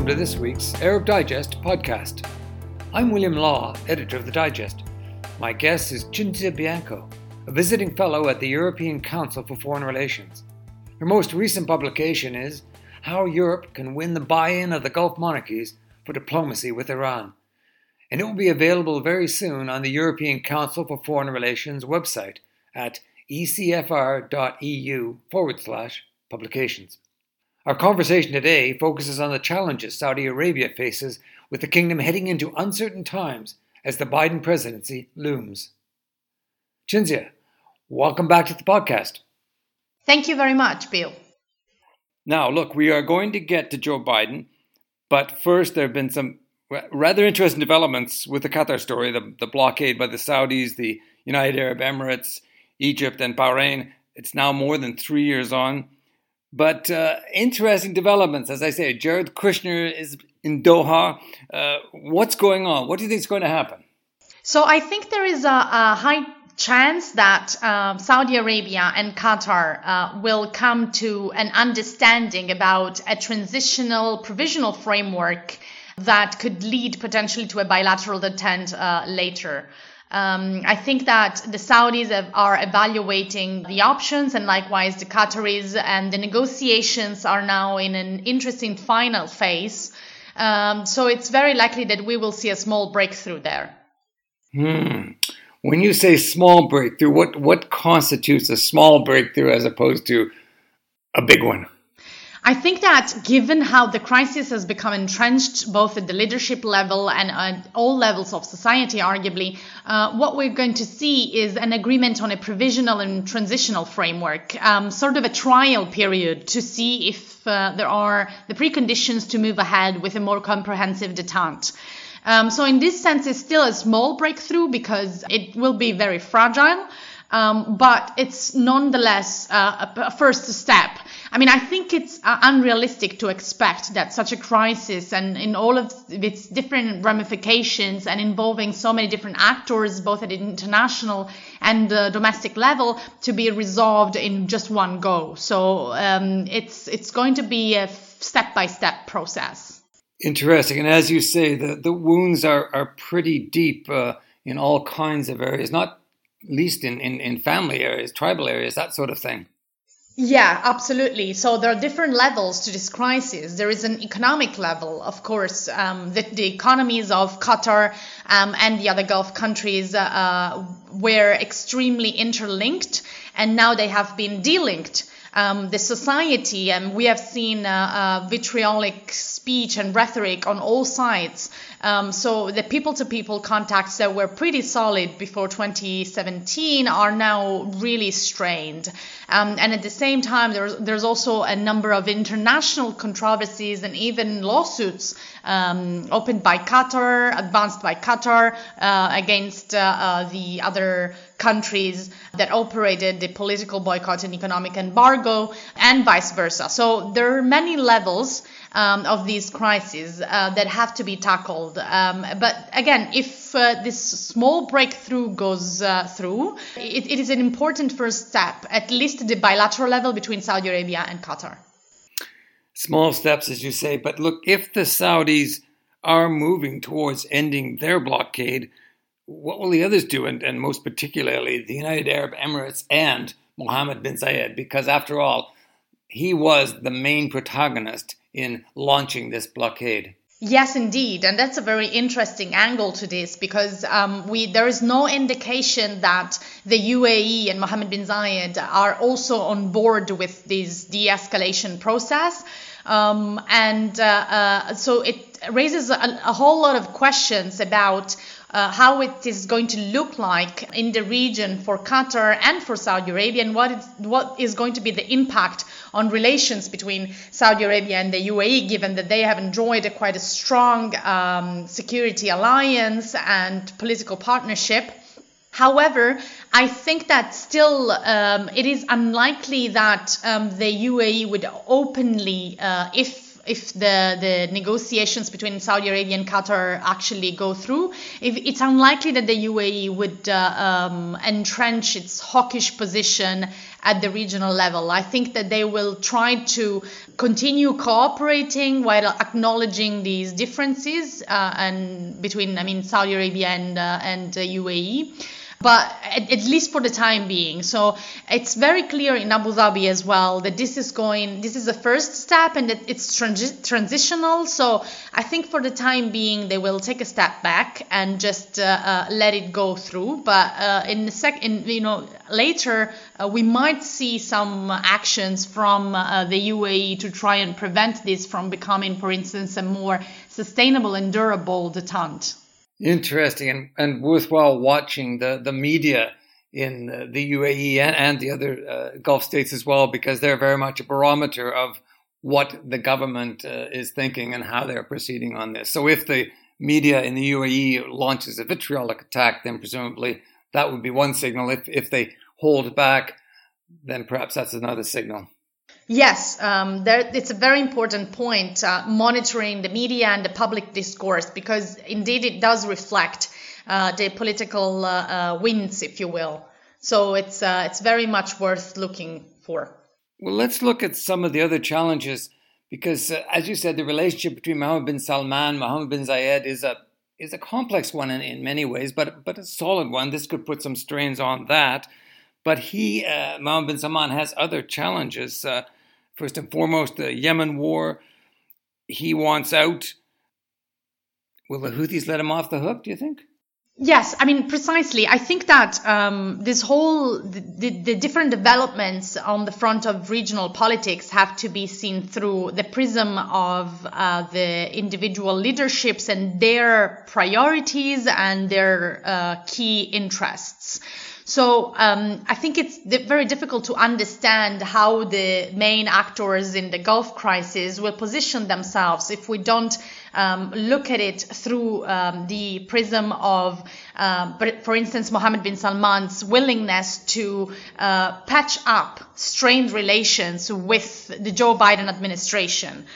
Welcome to this week's Arab Digest podcast. I'm William Law, editor of the Digest. My guest is Cinzia Bianco, a visiting fellow at the European Council for Foreign Relations. Her most recent publication is How Europe Can Win the Buy In of the Gulf Monarchies for Diplomacy with Iran. And it will be available very soon on the European Council for Foreign Relations website at ecfr.eu forward slash publications. Our conversation today focuses on the challenges Saudi Arabia faces with the kingdom heading into uncertain times as the Biden presidency looms. Cinzia, welcome back to the podcast. Thank you very much, Bill. Now, look, we are going to get to Joe Biden, but first there have been some rather interesting developments with the Qatar story, the, the blockade by the Saudis, the United Arab Emirates, Egypt, and Bahrain. It's now more than three years on. But uh, interesting developments, as I say. Jared Kushner is in Doha. Uh, what's going on? What do you think is going to happen? So I think there is a, a high chance that uh, Saudi Arabia and Qatar uh, will come to an understanding about a transitional provisional framework that could lead potentially to a bilateral intent uh, later. Um, I think that the Saudis have, are evaluating the options, and likewise the Qataris, and the negotiations are now in an interesting final phase. Um, so it's very likely that we will see a small breakthrough there. Hmm. When you say small breakthrough, what what constitutes a small breakthrough as opposed to a big one? I think that given how the crisis has become entrenched both at the leadership level and at all levels of society, arguably, uh, what we're going to see is an agreement on a provisional and transitional framework, um, sort of a trial period to see if uh, there are the preconditions to move ahead with a more comprehensive detente. Um, so in this sense, it's still a small breakthrough because it will be very fragile. Um, but it's nonetheless uh, a, first step. I mean, I think it's uh, unrealistic to expect that such a crisis and in all of its different ramifications and involving so many different actors, both at international and uh, domestic level, to be resolved in just one go. So um, it's it's going to be a step by step process. Interesting, and as you say, the the wounds are are pretty deep uh, in all kinds of areas, not least in, in, in family areas, tribal areas, that sort of thing. Yeah, absolutely. So there are different levels to this crisis. There is an economic level, of course. Um, the, the, economies of Qatar um, and the other Gulf countries uh, were extremely interlinked, and now they have been delinked. Um, the society, and we have seen uh, uh, vitriolic speech and rhetoric on all sides um, so the people to people contacts that were pretty solid before 2017 are now really strained. Um, and at the same time, there's, there's also a number of international controversies and even lawsuits um, opened by Qatar, advanced by Qatar uh, against uh, uh, the other countries that operated the political boycott and economic embargo, and vice versa. So there are many levels um, of these crises uh, that have to be tackled. Um, but again, if uh, this small breakthrough goes uh, through, it, it is an important first step, at least at the bilateral level between Saudi Arabia and Qatar. Small steps, as you say. But look, if the Saudis are moving towards ending their blockade, what will the others do? And, and most particularly the United Arab Emirates and Mohammed bin Zayed, because after all, he was the main protagonist in launching this blockade. Yes, indeed, and that's a very interesting angle to this because um, we there is no indication that the UAE and Mohammed bin Zayed are also on board with this de-escalation process, um, and uh, uh, so it raises a, a, whole lot of questions about uh, how it is going to look like in the region for Qatar and for Saudi Arabia, and what is, what is going to be the impact on relations between Saudi Arabia and the UAE, given that they have enjoyed a quite a strong um, security alliance and political partnership. However, I think that still um, it is unlikely that um, the UAE would openly, uh, if if the the negotiations between Saudi Arabia and Qatar actually go through, if it's unlikely that the UAE would uh, um, entrench its hawkish position at the regional level. I think that they will try to continue cooperating while acknowledging these differences uh, and between, I mean, Saudi Arabia and uh, and UAE but at, at, least for the time being. So it's very clear in Abu Dhabi as well that this is going, this is the first step and that it's transi- transitional. So I think for the time being, they will take a step back and just uh, uh, let it go through. But uh, in the second, you know, later uh, we might see some actions from uh, the UAE to try and prevent this from becoming, for instance, a more sustainable and durable detente. Interesting and, and worthwhile watching the, the media in uh, the UAE and, and the other uh, Gulf states as well, because they're very much a barometer of what the government uh, is thinking and how they're proceeding on this. So if the media in the UAE launches a vitriolic attack, then presumably that would be one signal. If, if they hold back, then perhaps that's another signal. Yes, um, there, it's a very important point, uh, monitoring the media and the public discourse, because indeed it does reflect uh, the political uh, uh winds, if you will. So it's, uh, it's very much worth looking for. Well, let's look at some of the other challenges, because uh, as you said, the relationship between Mohammed bin Salman, and Mohammed bin Zayed is a is a complex one in, in many ways, but but a solid one. This could put some strains on that. But he, Mohammed bin Salman, has other challenges. First and foremost, the Yemen war. He wants out. Will the Houthis let him off the hook, do you think? Yes, I mean precisely. I think that um, this whole the, the, different developments on the front of regional politics have to be seen through the prism of uh, the individual leaderships and their priorities and their uh, key interests. So um, I think it's very difficult to understand how the main actors in the Gulf crisis will position themselves if we don't um, look at it through um, the prism of, uh, for instance, Mohammed bin Salman's willingness to uh, patch up strained relations with the Joe Biden administration.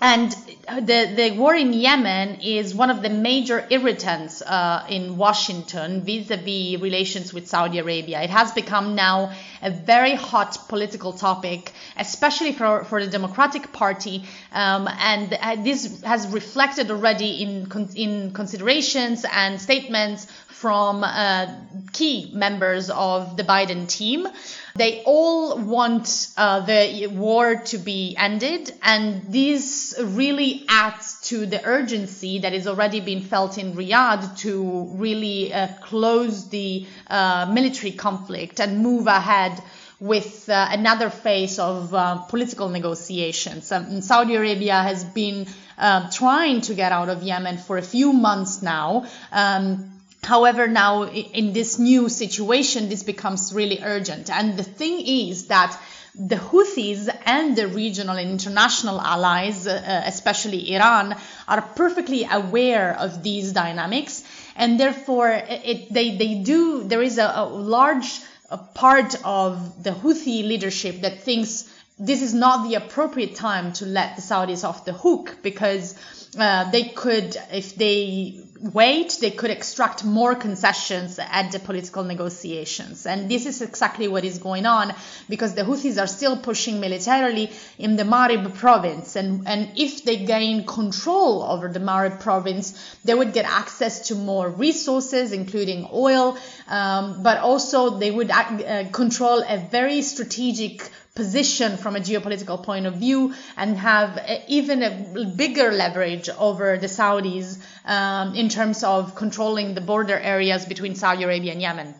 And the, the war in Yemen is one of the major irritants uh, in Washington vis-a-vis relations with Saudi Arabia. It has become now a very hot political topic, especially for, for the Democratic Party. Um, and uh, this has reflected already in, in considerations and statements from uh, key members of the Biden team. They all want uh, the war to be ended, and this really adds to the urgency that is already being felt in Riyadh to really uh, close the uh, military conflict and move ahead with uh, another phase of uh, political negotiations. Um, Saudi Arabia has been uh, trying to get out of Yemen for a few months now. Um, However, now in this new situation, this becomes really urgent. And the thing is that the Houthis and the regional and international allies, uh, especially Iran, are perfectly aware of these dynamics. And therefore, it, they, they do, there is a, a large a part of the Houthi leadership that thinks this is not the appropriate time to let the Saudis off the hook because uh, they could, if they wait, they could extract more concessions at the political negotiations. And this is exactly what is going on because the Houthis are still pushing militarily in the Marib province. And, and if they gain control over the Marib province, they would get access to more resources, including oil, um, but also they would uh, control a very strategic position from a geopolitical point of view and have even a bigger leverage over the Saudis um, in terms of controlling the border areas between Saudi Arabia and Yemen.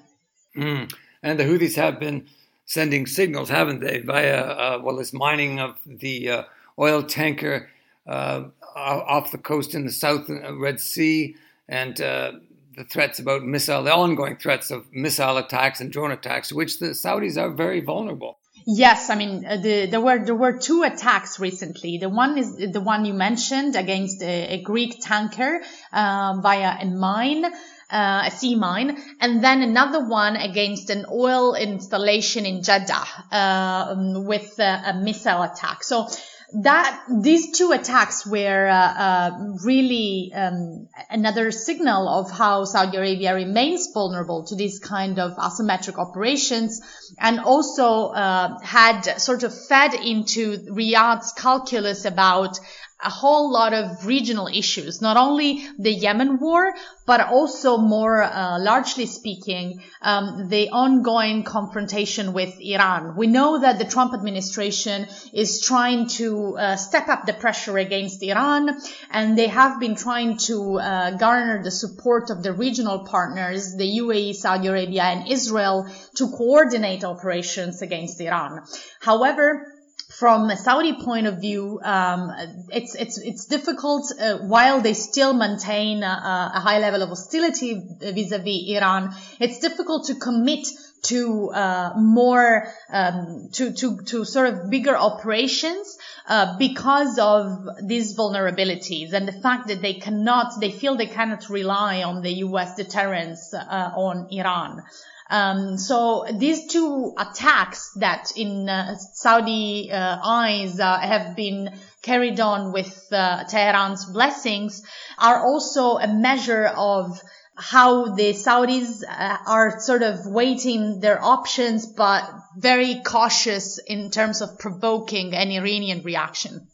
Mm. And the Houthis have been sending signals, haven't they, via uh, well, this mining of the uh, oil tanker uh, off the coast in the South uh, Red Sea, and uh, the threats about missile, the ongoing threats of missile attacks and drone attacks, which the Saudis are very vulnerable. Yes, I mean uh, the, there were there were two attacks recently. The one is the one you mentioned against a, a Greek tanker uh, via a mine. Uh, a sea mine, and then another one against an oil installation in Jeddah uh, with a, a missile attack. So that these two attacks were uh, uh, really um, another signal of how Saudi Arabia remains vulnerable to these kind of asymmetric operations, and also uh, had sort of fed into Riyadh's calculus about a whole lot of regional issues, not only the Yemen war, but also more uh, largely speaking, um, the ongoing confrontation with Iran. We know that the Trump administration is trying to uh, step up the pressure against Iran, and they have been trying to uh, garner the support of the regional partners, the UAE, Saudi Arabia, and Israel, to coordinate operations against Iran. However, from a Saudi point of view, um, it's it's it's difficult uh, while they still maintain a, a, high level of hostility vis-a-vis Iran. It's difficult to commit to uh, more um, to to to sort of bigger operations uh, because of these vulnerabilities and the fact that they cannot they feel they cannot rely on the U.S. deterrence uh, on Iran. Um, so these two attacks that in uh, Saudi uh, eyes uh, have been carried on with uh, Tehran's blessings are also a measure of how the Saudis uh, are sort of weighting their options, but very cautious in terms of provoking an Iranian reaction.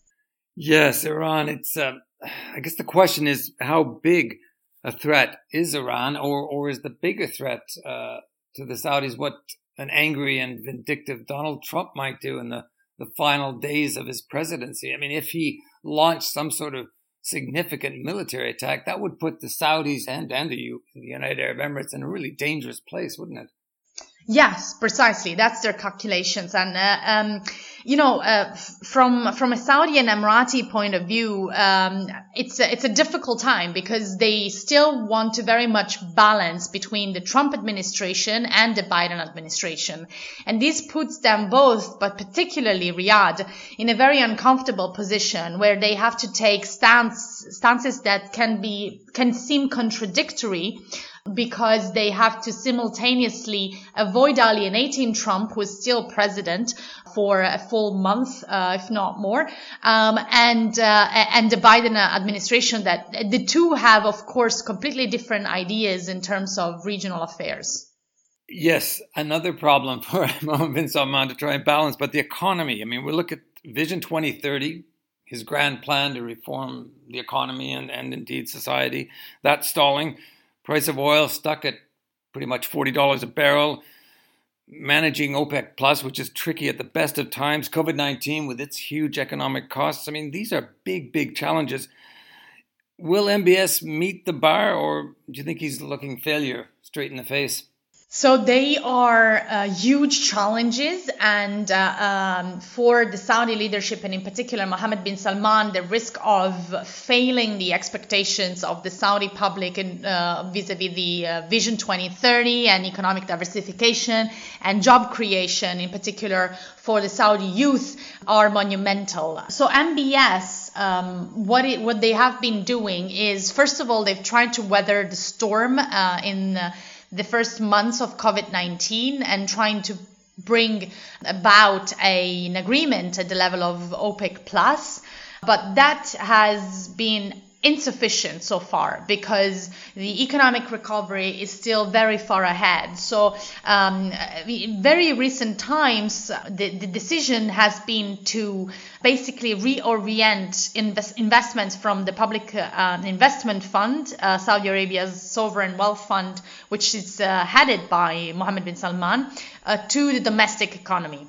Yes, Iran. It's. Uh, I guess the question is how big a threat is Iran, or or is the bigger threat to the Saudis what an angry and vindictive Donald Trump might do in the, the final days of his presidency. I mean, if he launched some sort of significant military attack, that would put the Saudis and, and the, U, the United Arab Emirates in a really dangerous place, wouldn't it? Yes, precisely. That's their calculations. And, uh, um, you know, uh, from, from a Saudi and Emirati point of view, um, it's a, it's a difficult time because they still want to very much balance between the Trump administration and the Biden administration. And this puts them both, but particularly Riyadh, in a very uncomfortable position where they have to take stance, stances that can be, can seem contradictory because they have to simultaneously avoid alienating Trump, who is still president for a full month, uh, if not more, um, and uh, and the Biden administration. That the two have, of course, completely different ideas in terms of regional affairs. Yes, another problem for Mohammed bin Salman to try and balance, but the economy. I mean, we look at Vision 2030, his grand plan to reform the economy and, and indeed society. That's stalling. Price of oil stuck at pretty much $40 a barrel. Managing OPEC Plus, which is tricky at the best of times. COVID 19 with its huge economic costs. I mean, these are big, big challenges. Will MBS meet the bar, or do you think he's looking failure straight in the face? So they are uh, huge challenges, and uh, um, for the Saudi leadership, and in particular Mohammed bin Salman, the risk of failing the expectations of the Saudi public uh, vis-a-vis the uh, Vision 2030 and economic diversification and job creation, in particular for the Saudi youth, are monumental. So MBS um, what it, what they have been doing is first of all they've tried to weather the storm uh, in uh, the first months of COVID 19 and trying to bring about a, an agreement at the level of OPEC plus. But that has been insufficient so far because the economic recovery is still very far ahead. So, um, in very recent times, the, the, decision has been to basically reorient invest, investments from the public uh, investment fund, uh, Saudi Arabia's sovereign wealth fund, which is uh, headed by Mohammed bin Salman, uh, to the domestic economy.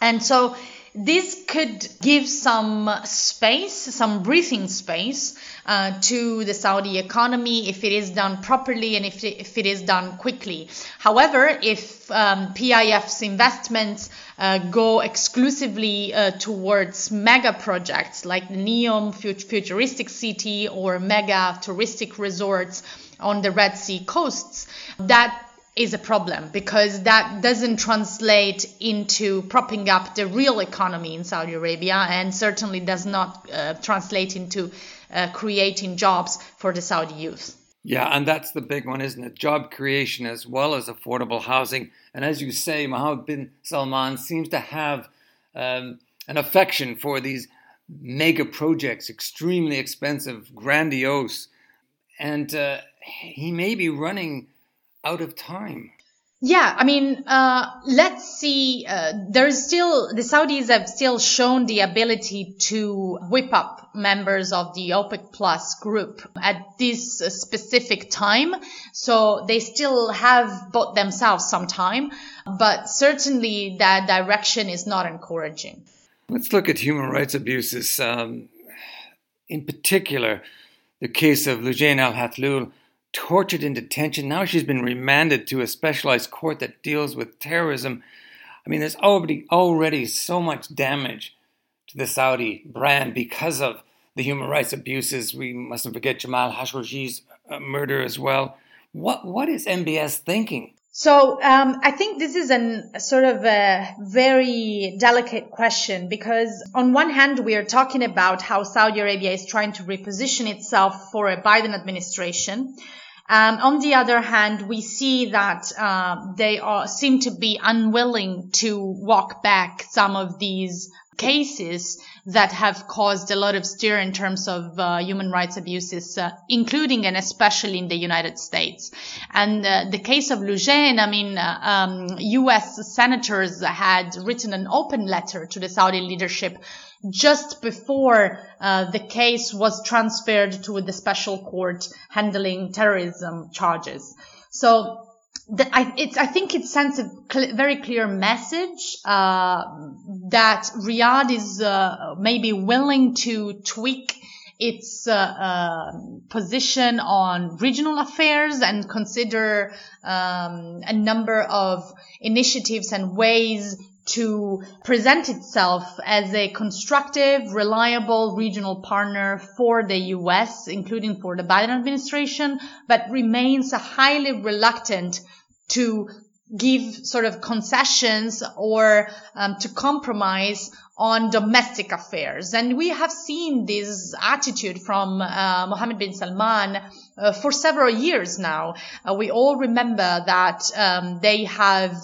And so, this could give some space, some breathing space uh, to the Saudi economy if it is done properly and if it, if it is done quickly. However, if um, PIF's investments uh, go exclusively uh, towards mega projects like the NEOM futuristic city or mega touristic resorts on the Red Sea coasts, that is a problem because that doesn't translate into propping up the real economy in Saudi Arabia and certainly does not uh, translate into uh, creating jobs for the Saudi youth. Yeah, and that's the big one, isn't it? Job creation as well as affordable housing. And as you say, Mohammed bin Salman seems to have um, an affection for these mega projects, extremely expensive, grandiose, and uh, he may be running out of time. Yeah, I mean, uh, let's see. Uh, there is still the Saudis have still shown the ability to whip up members of the OPEC Plus group at this specific time. So they still have bought themselves some time, but certainly that direction is not encouraging. Let's look at human rights abuses. Um, in particular, the case of Loujain Al Hathloul tortured in detention. Now she's been remanded to a specialized court that deals with terrorism. I mean, there's already already so much damage to the Saudi brand because of the human rights abuses. We mustn't forget Jamal Khashoggi's uh, murder as well. What what is MBS thinking? So um, I think this is a sort of a very delicate question because on one hand we are talking about how Saudi Arabia is trying to reposition itself for a Biden administration. Um, on the other hand, we see that uh, they are, seem to be unwilling to walk back some of these cases that have caused a lot of stir in terms of uh, human rights abuses, uh, including and especially in the United States. And uh, the case of Loujain, I mean, uh, um, U.S. senators had written an open letter to the Saudi leadership just before uh, the case was transferred to the special court handling terrorism charges. So I, I, think it sends a cl- very clear message uh, that Riyadh is uh, maybe willing to tweak its uh, uh, position on regional affairs and consider um, a number of initiatives and ways to present itself as a constructive, reliable regional partner for the US, including for the Biden administration, but remains highly reluctant to give sort of concessions or um, to compromise on domestic affairs. And we have seen this attitude from uh, Mohammed bin Salman uh, for several years now. Uh, we all remember that um, they have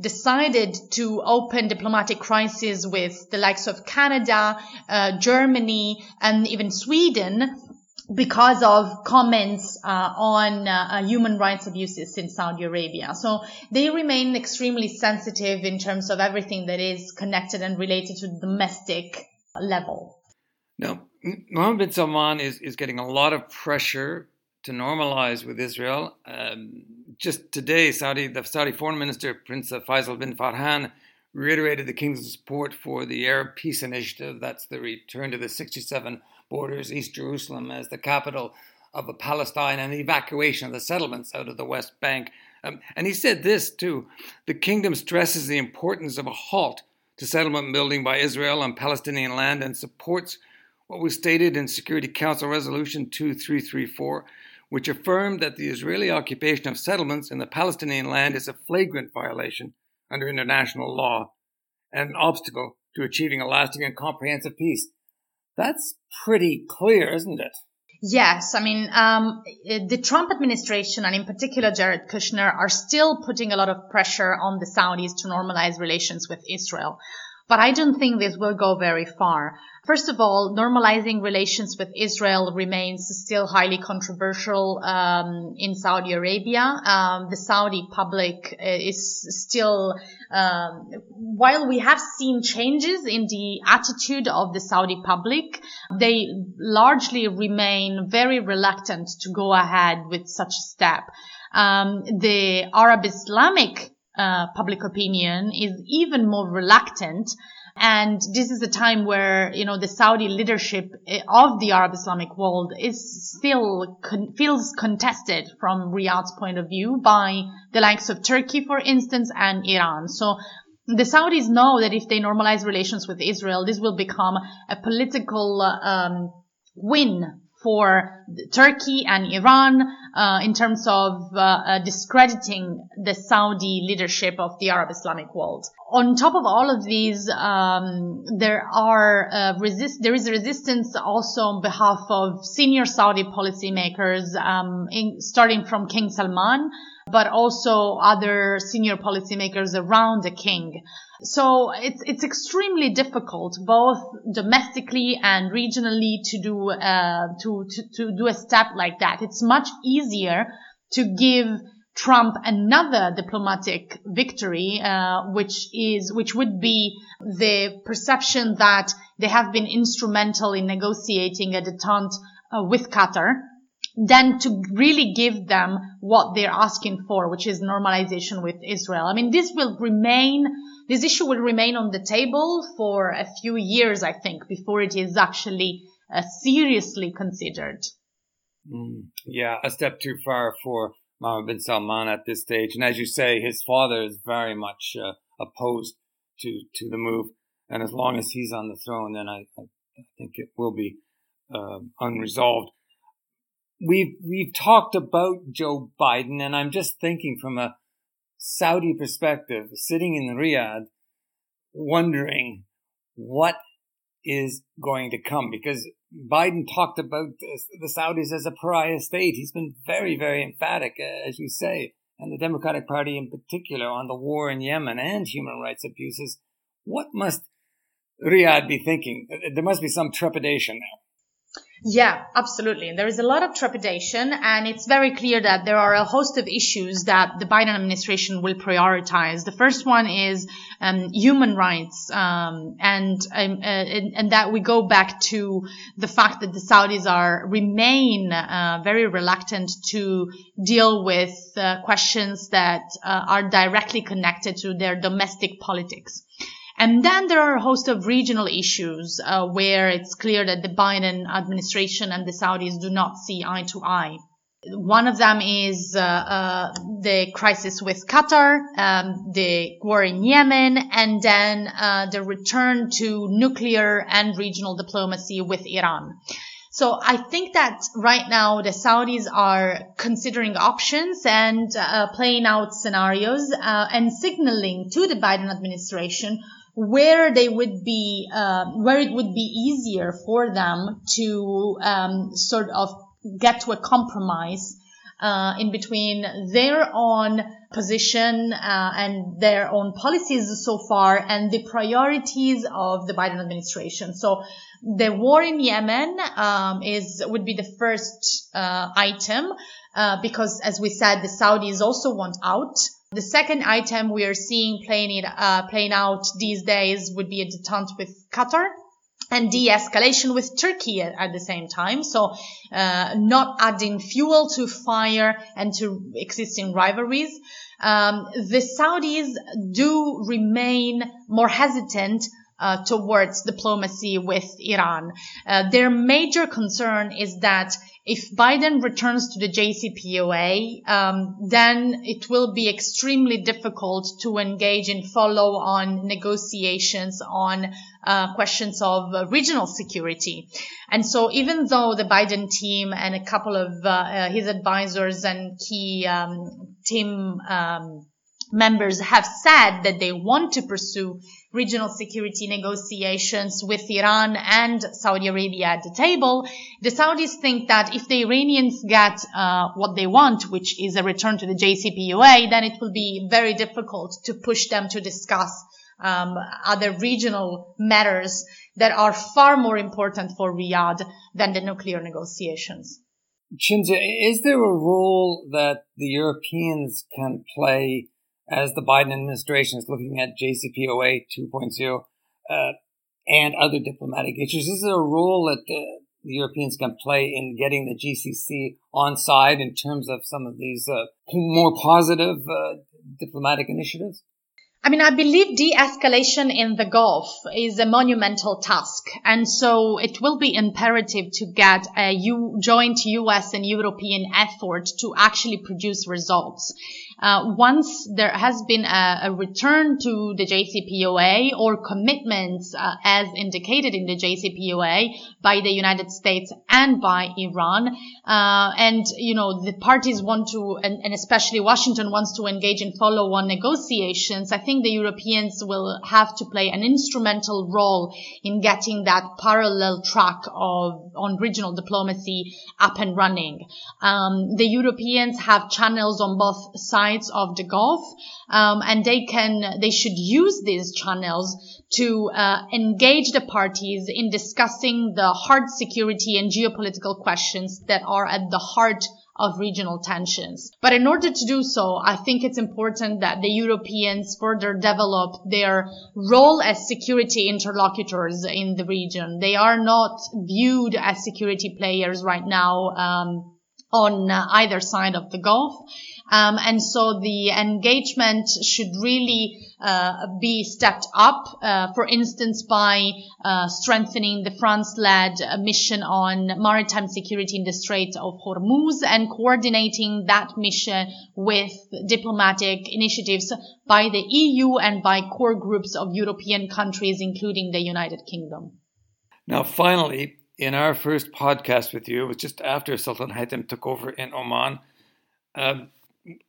decided to open diplomatic crises with the likes of Canada, uh, Germany, and even Sweden because of comments uh, on uh, uh, human rights abuses in Saudi Arabia. So they remain extremely sensitive in terms of everything that is connected and related to the domestic level. Now, Mohammed bin Salman is, is getting a lot of pressure to normalize with Israel. Um, just today, Saudi, the Saudi Foreign Minister, Prince Faisal bin Farhan, reiterated the king's support for the Arab Peace Initiative. That's the return to the 67 borders East Jerusalem as the capital of Palestine and the evacuation of the settlements out of the West Bank. Um, and he said this too the kingdom stresses the importance of a halt to settlement building by Israel on Palestinian land and supports what was stated in Security Council Resolution 2334, which affirmed that the Israeli occupation of settlements in the Palestinian land is a flagrant violation under international law and an obstacle to achieving a lasting and comprehensive peace. That's pretty clear, isn't it? Yes, I mean, um, the Trump administration and in particular Jared Kushner are still putting a lot of pressure on the Saudis to normalize relations with Israel. But I don't think this will go very far. First of all, normalizing relations with Israel remains still highly controversial um, in Saudi Arabia. Um, the Saudi public uh, is still, um, while we have seen changes in the attitude of the Saudi public, they largely remain very reluctant to go ahead with such a step. Um, the Arab Islamic uh, public opinion is even more reluctant. And this is a time where, you know, the Saudi leadership of the Arab Islamic world is still con- feels contested from Riyadh's point of view by the likes of Turkey, for instance, and Iran. So the Saudis know that if they normalize relations with Israel, this will become a political um, win for Turkey and Iran uh, in terms of uh, uh, discrediting the Saudi leadership of the Arab Islamic world. on top of all of these, um, there are uh, resist. There is resistance also on behalf of senior Saudi policymakers, um, in, starting from King Salman, but also other senior policymakers around the king. So it's it's extremely difficult, both domestically and regionally, to do uh, to, to to do a step like that. It's much easier to give Trump another diplomatic victory, uh, which is which would be the perception that they have been instrumental in negotiating a detente uh, with Qatar, than to really give them what they're asking for, which is normalization with Israel. I mean, this will remain. This issue will remain on the table for a few years, I think, before it is actually uh, seriously considered. Mm, yeah, a step too far for Mohammed bin Salman at this stage. And as you say, his father is very much uh, opposed to, to the move. And as long as he's on the throne, then I, I think it will be uh, unresolved. We've, we've talked about Joe Biden, and I'm just thinking from a Saudi perspective, sitting in Riyadh, wondering what is going to come because Biden talked about the Saudis as a pariah state. He's been very, very emphatic, uh, as you say, and the Democratic Party in particular on the war in Yemen and human rights abuses. What must Riyadh be thinking? There must be some trepidation there. Yeah, absolutely. There is a lot of trepidation, and it's very clear that there are a host of issues that the Biden administration will prioritize. The first one is um, human rights, um, and, um, uh, and, that we go back to the fact that the Saudis are remain uh, very reluctant to deal with uh, questions that uh, are directly connected to their domestic politics. And then there are a host of regional issues uh, where it's clear that the Biden administration and the Saudis do not see eye to eye. One of them is uh, uh, the crisis with Qatar, um, the war in Yemen, and then uh, the return to nuclear and regional diplomacy with Iran. So I think that right now the Saudis are considering options and uh, playing out scenarios uh, and signaling to the Biden administration where they would be, uh, where it would be easier for them to um, sort of get to a compromise uh, in between their own position uh, and their own policies so far and the priorities of the Biden administration. So the war in Yemen um, is would be the first uh, item uh, because, as we said, the Saudis also want out. The second item we are seeing playing it uh, playing out these days would be a detente with Qatar and de-escalation with Turkey at, at, the same time. So, uh, not adding fuel to fire and to existing rivalries. Um, the Saudis do remain more hesitant uh, towards diplomacy with Iran. Uh, their major concern is that if Biden returns to the JCPOA, um, then it will be extremely difficult to engage in follow-on negotiations on uh, questions of uh, regional security. And so, even though the Biden team and a couple of uh, uh his advisors and key um, team um, members have said that they want to pursue regional security negotiations with Iran and Saudi Arabia at the table, the Saudis think that if the Iranians get uh, what they want, which is a return to the JCPOA, then it will be very difficult to push them to discuss um, other regional matters that are far more important for Riyadh than the nuclear negotiations. Cinzia, is there a role that the Europeans can play as the Biden administration is looking at JCPOA 2.0 uh, and other diplomatic issues. Is there a role that uh, the Europeans can play in getting the GCC on side in terms of some of these uh, more positive uh, diplomatic initiatives? I mean, I believe de-escalation in the Gulf is a monumental task. And so it will be imperative to get a U- joint US and European effort to actually produce results. Uh, once there has been a, a, return to the JCPOA or commitments uh, as indicated in the JCPOA by the United States and by Iran, uh, and you know the parties want to, and, and especially Washington wants to engage in follow-on negotiations. I think the Europeans will have to play an instrumental role in getting that parallel track of on regional diplomacy up and running. Um, the Europeans have channels on both sides of the Gulf, um, and they can, they should use these channels to uh, engage the parties in discussing the hard security and geopolitical questions that are at the heart of regional tensions. But in order to do so, I think it's important that the Europeans further develop their role as security interlocutors in the region. They are not viewed as security players right now um, on either side of the Gulf. Um, and so the engagement should really uh, be stepped up, uh, for instance, by uh, strengthening the France-led mission on maritime security in the Strait of Hormuz and coordinating that mission with diplomatic initiatives by the EU and by core groups of European countries, including the United Kingdom. Now, finally, in our first podcast with you, it was just after Sultan Haitham took over in Oman. Um,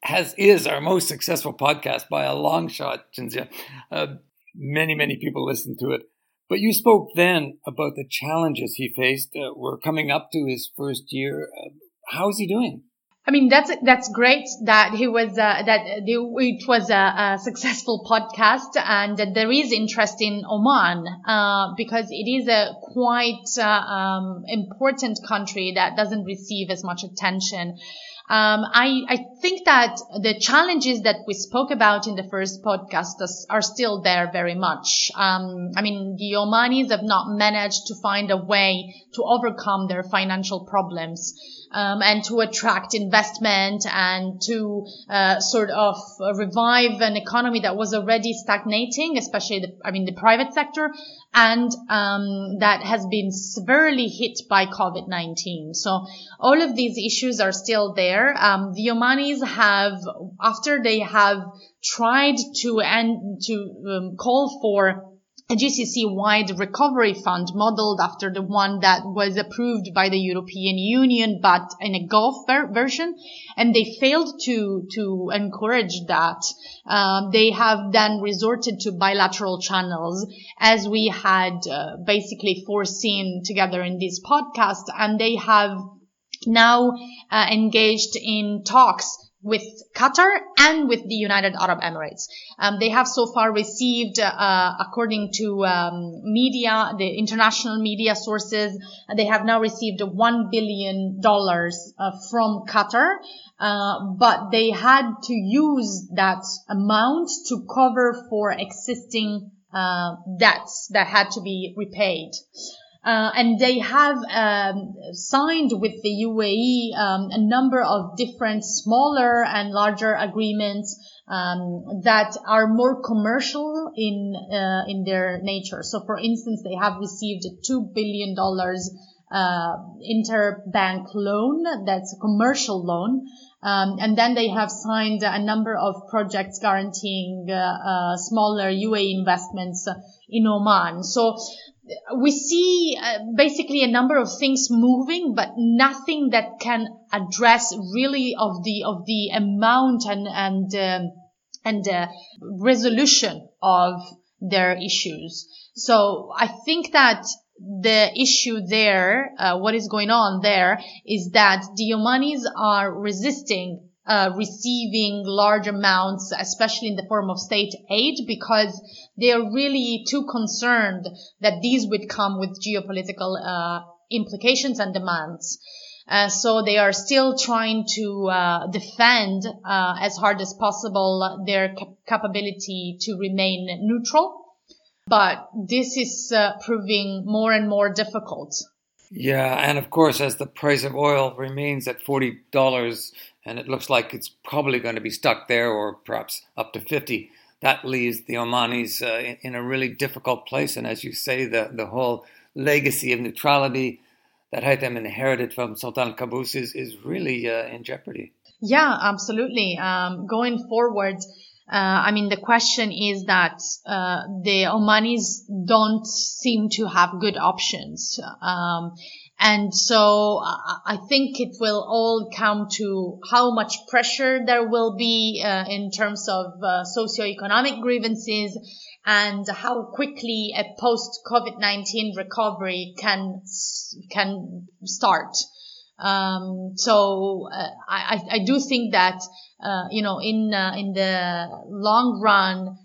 has is our most successful podcast by a long shot, Cinzia. Uh, many, many people listen to it. But you spoke then about the challenges he faced. Uh, we're coming up to his first year. Uh, how is he doing? I mean, that's that's great that he was uh, that it was a, a, successful podcast and that there is interest in Oman uh, because it is a quite uh, um, important country that doesn't receive as much attention. Um, I, I, think that the challenges that we spoke about in the first podcast are still there very much. Um, I mean, the Omanis have not managed to find a way to overcome their financial problems um, and to attract investment and to uh, sort of revive an economy that was already stagnating, especially the, I mean, the private sector, and um, that has been severely hit by COVID-19. So all of these issues are still there. Um, the Omanis have, after they have tried to end to um, call for a GCC-wide recovery fund modeled after the one that was approved by the European Union, but in a Gulf ver- version, and they failed to to encourage that. Um, they have then resorted to bilateral channels, as we had uh, basically foreseen together in this podcast, and they have now uh, engaged in talks with Qatar and with the United Arab Emirates. Um, they have so far received, uh, according to um, media, the international media sources, they have now received one billion dollars uh, from Qatar, uh, but they had to use that amount to cover for existing uh, debts that had to be repaid. Uh, and they have um, signed with the UAE um, a number of different smaller and larger agreements um, that are more commercial in uh, in their nature. So, for instance, they have received a two billion dollars uh, interbank loan. That's a commercial loan. Um, and then they have signed a number of projects guaranteeing uh, uh, smaller UAE investments in Oman. So we see uh, basically a number of things moving, but nothing that can address really of the of the amount and and um, and uh, resolution of their issues. So I think that the issue there, uh, what is going on there, is that the Omanis are resisting uh, receiving large amounts, especially in the form of state aid, because they are really too concerned that these would come with geopolitical uh, implications and demands. Uh, so they are still trying to uh, defend uh, as hard as possible their cap- capability to remain neutral. But this is proving more and more difficult. Yeah, and of course, as the price of oil remains at forty dollars, and it looks like it's probably going to be stuck there, or perhaps up to fifty, that leaves the Omanis uh, in a really difficult place. And as you say, the the whole legacy of neutrality that Haitham inherited from Sultan Qaboos is is really uh, in jeopardy. Yeah, absolutely. Um, going forward, uh, I mean, the question is that uh, the Omanis don't seem to have good options. Um, and so I think it will all come to how much pressure there will be uh, in terms of uh, socioeconomic grievances and how quickly a post COVID-19 recovery can, can start. Um, so uh, I, I do think that uh, you know in uh, in the long run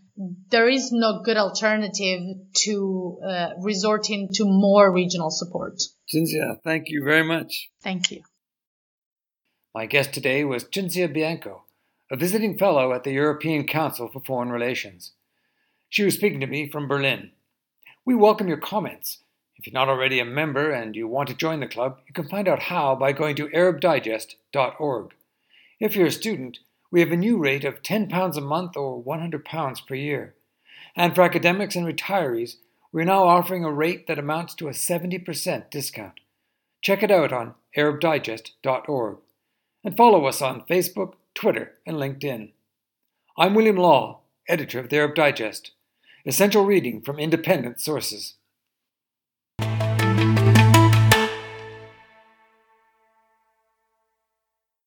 there is no good alternative to uh, resorting to more regional support. Cinzia, thank you very much. Thank you. My guest today was Cinzia Bianco, a visiting fellow at the European Council for Foreign Relations. She was speaking to me from Berlin. We welcome your comments. If you're not already a member and you want to join the club, you can find out how by going to ArabDigest.org. If you're a student, we have a new rate of £10 a month or £100 per year. And for academics and retirees, we're now offering a rate that amounts to a 70% discount. Check it out on ArabDigest.org and follow us on Facebook, Twitter, and LinkedIn. I'm William Law, editor of the Arab Digest, essential reading from independent sources.